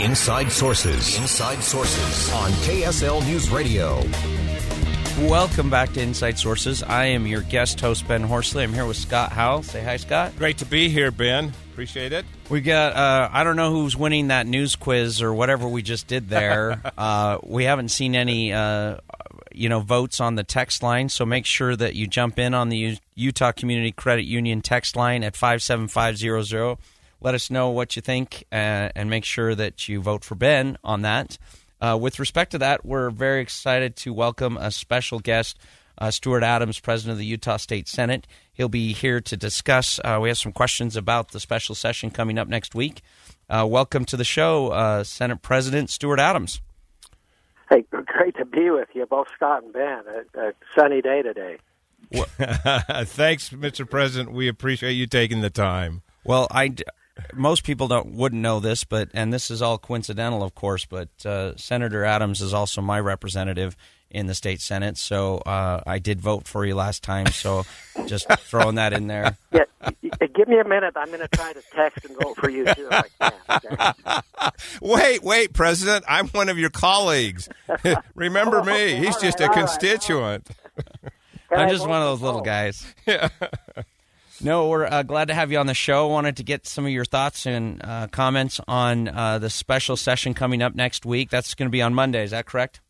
Inside Sources. Inside Sources on KSL News Radio. Welcome back to Inside Sources. I am your guest host, Ben Horsley. I'm here with Scott Howell. Say hi, Scott. Great to be here, Ben. Appreciate it. We got, uh, I don't know who's winning that news quiz or whatever we just did there. uh, we haven't seen any, uh, you know, votes on the text line, so make sure that you jump in on the U- Utah Community Credit Union text line at 57500. Let us know what you think uh, and make sure that you vote for Ben on that. Uh, with respect to that, we're very excited to welcome a special guest, uh, Stuart Adams, president of the Utah State Senate. He'll be here to discuss. Uh, we have some questions about the special session coming up next week. Uh, welcome to the show, uh, Senate President Stuart Adams. Hey, great to be with you, both Scott and Ben. A, a sunny day today. Thanks, Mr. President. We appreciate you taking the time. Well, I most people don't wouldn't know this, but and this is all coincidental, of course. But uh, Senator Adams is also my representative in the state senate, so uh, I did vote for you last time. So just throwing that in there. Yeah, give me a minute. I'm going to try to text and vote for you too. If I can. Okay? Wait, wait, President. I'm one of your colleagues. Remember me. He's just right, a all right. constituent. Can I'm just one of those little both? guys. No, we're uh, glad to have you on the show. Wanted to get some of your thoughts and uh, comments on uh, the special session coming up next week. That's going to be on Monday. Is that correct?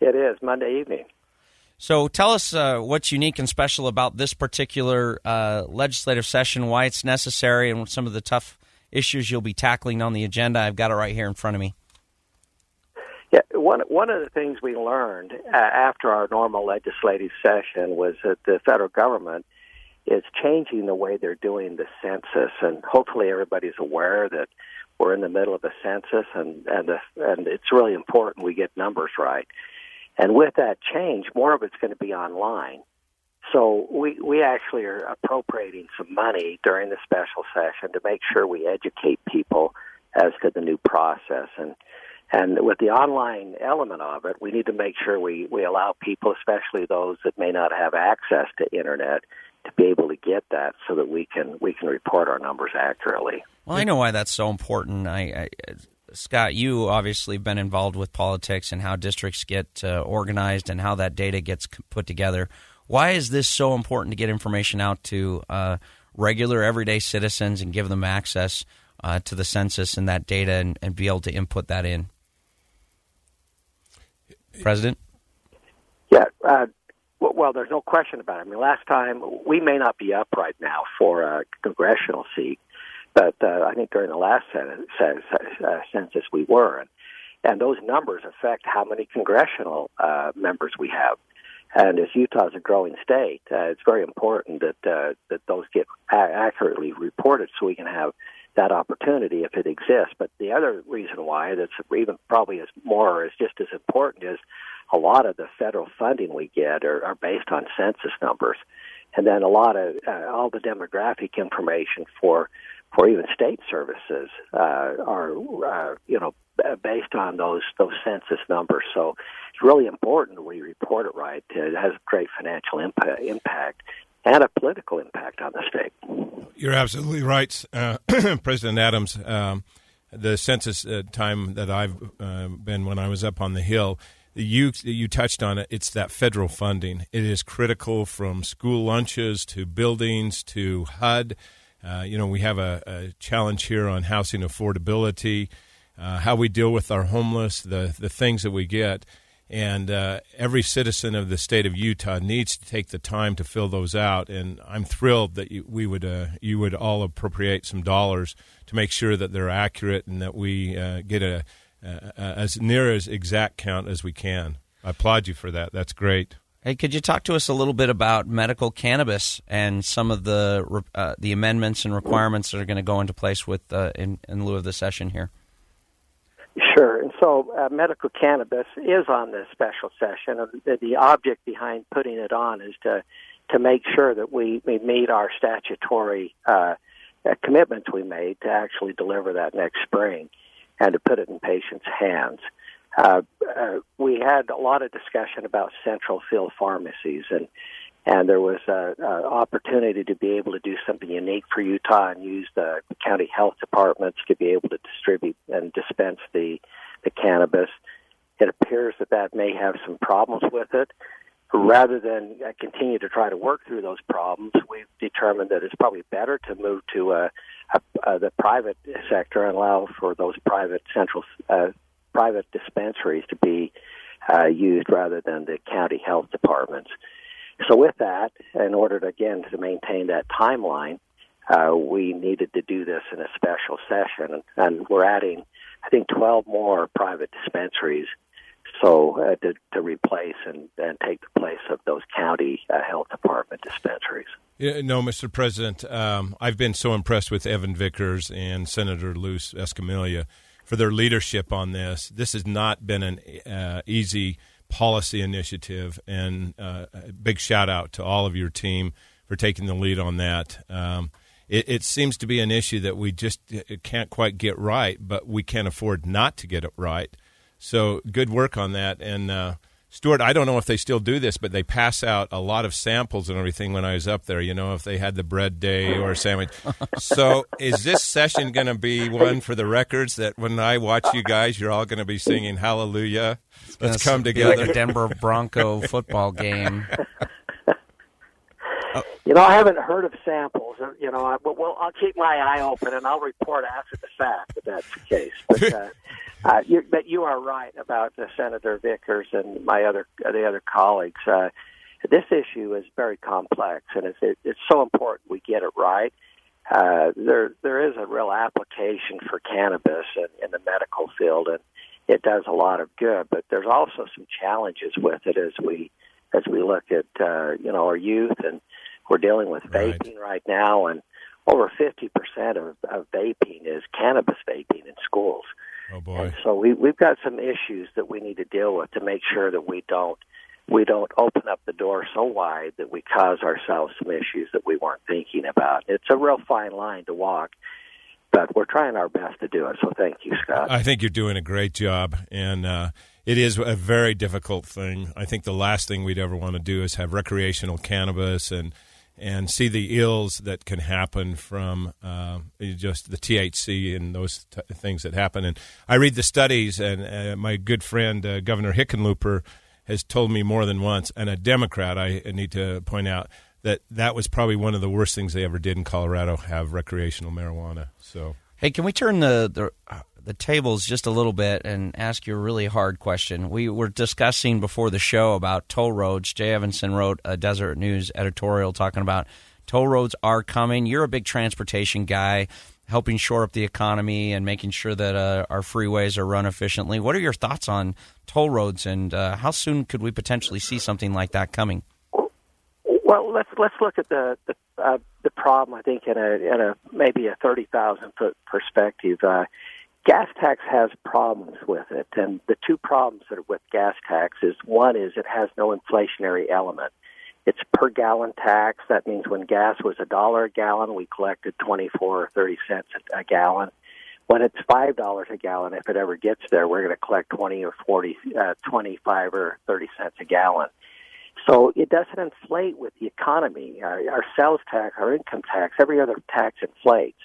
It is Monday evening. So tell us uh, what's unique and special about this particular uh, legislative session, why it's necessary, and some of the tough issues you'll be tackling on the agenda. I've got it right here in front of me. Yeah, one one of the things we learned uh, after our normal legislative session was that the federal government is changing the way they're doing the census, and hopefully everybody's aware that we're in the middle of a census, and and and it's really important we get numbers right. And with that change, more of it's going to be online. So we we actually are appropriating some money during the special session to make sure we educate people as to the new process and and with the online element of it, we need to make sure we, we allow people, especially those that may not have access to internet, to be able to get that so that we can we can report our numbers accurately. Well, I know why that's so important. I, I Scott, you obviously have been involved with politics and how districts get uh, organized and how that data gets put together. Why is this so important to get information out to uh, regular, everyday citizens and give them access uh, to the census and that data and, and be able to input that in? President? Yeah. Uh, well, there's no question about it. I mean, last time we may not be up right now for a congressional seat, but uh, I think during the last uh, census we were, and, and those numbers affect how many congressional uh, members we have. And as Utah's a growing state, uh, it's very important that uh, that those get a- accurately reported, so we can have that opportunity if it exists. But the other reason why that's even probably is more is just as important is a lot of the federal funding we get are, are based on census numbers, and then a lot of uh, all the demographic information for for even state services uh, are uh, you know based on those those census numbers. So it's really important we report it right. It has a great financial impact, impact and a political impact on the state. You're absolutely right, uh, President Adams. Um, the census uh, time that I've uh, been when I was up on the Hill, you you touched on it. It's that federal funding. It is critical from school lunches to buildings to HUD. Uh, you know, we have a, a, challenge here on housing affordability, uh, how we deal with our homeless, the the things that we get. And uh, every citizen of the state of Utah needs to take the time to fill those out. And I'm thrilled that you, we would uh, you would all appropriate some dollars to make sure that they're accurate and that we uh, get a, a, a as near as exact count as we can. I applaud you for that. That's great. Hey, could you talk to us a little bit about medical cannabis and some of the uh, the amendments and requirements that are going to go into place with uh, in, in lieu of the session here? Sure. And so uh, medical cannabis is on this special session. The, the object behind putting it on is to to make sure that we, we meet our statutory uh, uh, commitments we made to actually deliver that next spring and to put it in patients' hands. Uh, uh, we had a lot of discussion about central fill pharmacies and and there was an opportunity to be able to do something unique for Utah and use the county health departments to be able to distribute and dispense the the cannabis. It appears that that may have some problems with it. Rather than uh, continue to try to work through those problems, we've determined that it's probably better to move to a, a, the private sector and allow for those private central uh, private dispensaries to be uh, used rather than the county health departments. So with that, in order to again to maintain that timeline, uh, we needed to do this in a special session, and we're adding, I think, 12 more private dispensaries. So uh, to, to replace and, and take the place of those county uh, health department dispensaries. No, Mr. President, um, I've been so impressed with Evan Vickers and Senator Luz Escamilla for their leadership on this. This has not been an uh, easy policy initiative. And uh, a big shout out to all of your team for taking the lead on that. Um, it, it, seems to be an issue that we just can't quite get right, but we can't afford not to get it right. So good work on that. And uh, Stuart, I don't know if they still do this, but they pass out a lot of samples and everything when I was up there. You know, if they had the bread day or a sandwich. so, is this session going to be one for the records that when I watch you guys, you're all going to be singing Hallelujah? Let's come together. Like a Denver Bronco football game. You know, I haven't heard of samples. You know, but well, I'll keep my eye open and I'll report after the fact if that's the case. But uh, uh, you, but you are right about uh, Senator Vickers and my other the other colleagues. Uh, this issue is very complex, and it's it, it's so important we get it right. Uh, there there is a real application for cannabis in, in the medical field, and it does a lot of good. But there's also some challenges with it as we as we look at uh, you know our youth, and we're dealing with vaping right, right now, and over 50% of, of vaping is cannabis vaping in schools. Oh boy! And so we we've got some issues that we need to deal with to make sure that we don't we don't open up the door so wide that we cause ourselves some issues that we weren't thinking about. It's a real fine line to walk, but we're trying our best to do it. So thank you, Scott. I think you're doing a great job, and uh, it is a very difficult thing. I think the last thing we'd ever want to do is have recreational cannabis and and see the ills that can happen from uh, just the THC and those t- things that happen. And I read the studies, and uh, my good friend uh, Governor Hickenlooper has told me more than once, and a Democrat, I need to point out that that was probably one of the worst things they ever did in Colorado have recreational marijuana. So, hey, can we turn the the the tables just a little bit and ask you a really hard question. We were discussing before the show about toll roads. Jay Evensen wrote a Deseret News editorial talking about toll roads are coming. You're a big transportation guy, helping shore up the economy and making sure that uh, our freeways are run efficiently. What are your thoughts on toll roads, and uh, how soon could we potentially see something like that coming? Well, let's let's look at the the, uh, the problem. I think in a in a maybe a thirty thousand foot perspective. Uh, gas tax has problems with it, and the two problems that are with gas tax is one is it has no inflationary element. It's per gallon tax. That means when gas was a dollar a gallon, we collected twenty four or thirty cents a gallon. When it's five dollars a gallon, if it ever gets there, we're going to collect twenty or forty, uh, twenty five or thirty cents a gallon. So it doesn't inflate with the economy. Our, our sales tax, our income tax, every other tax inflates.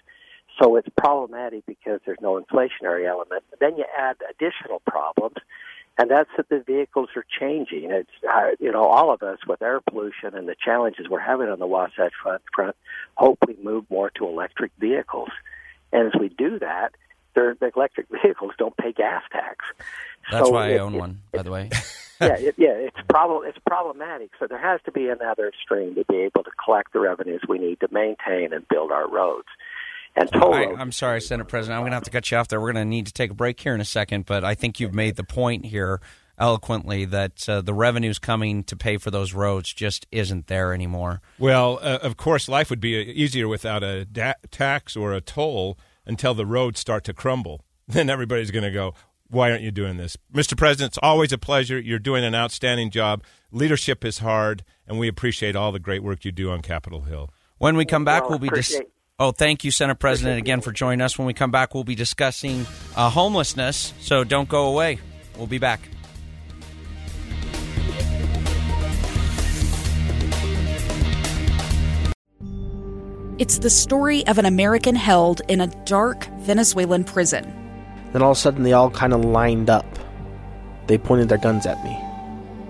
So it's problematic because there's no inflationary element. Then you add additional problems, and that's that the vehicles are changing. It's uh, you know all of us with air pollution and the challenges we're having on the Wasatch Front, front hope we move more to electric vehicles. And as we do that, the electric vehicles don't pay gas tax. That's so why it, I own it, one, by the way. yeah, it, yeah, it's problem. It's problematic. So there has to be another stream to be able to collect the revenues we need to maintain and build our roads. And toll I, I'm sorry, Senate President. I'm going to have to cut you off there. We're going to need to take a break here in a second, but I think you've made the point here eloquently that uh, the revenues coming to pay for those roads just isn't there anymore. Well, uh, of course, life would be easier without a da- tax or a toll until the roads start to crumble. Then everybody's going to go, why aren't you doing this? Mr. President, it's always a pleasure. You're doing an outstanding job. Leadership is hard, and we appreciate all the great work you do on Capitol Hill. When we come back, Well, we'll be dis- appreciate- Oh, thank you, Senate President, again for joining us. When we come back, we'll be discussing uh, homelessness. So don't go away. We'll be back. It's the story of an American held in a dark Venezuelan prison. Then all of a sudden, they all kind of lined up. They pointed their guns at me.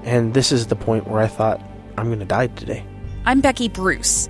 And this is the point where I thought, I'm going to die today. I'm Becky Bruce.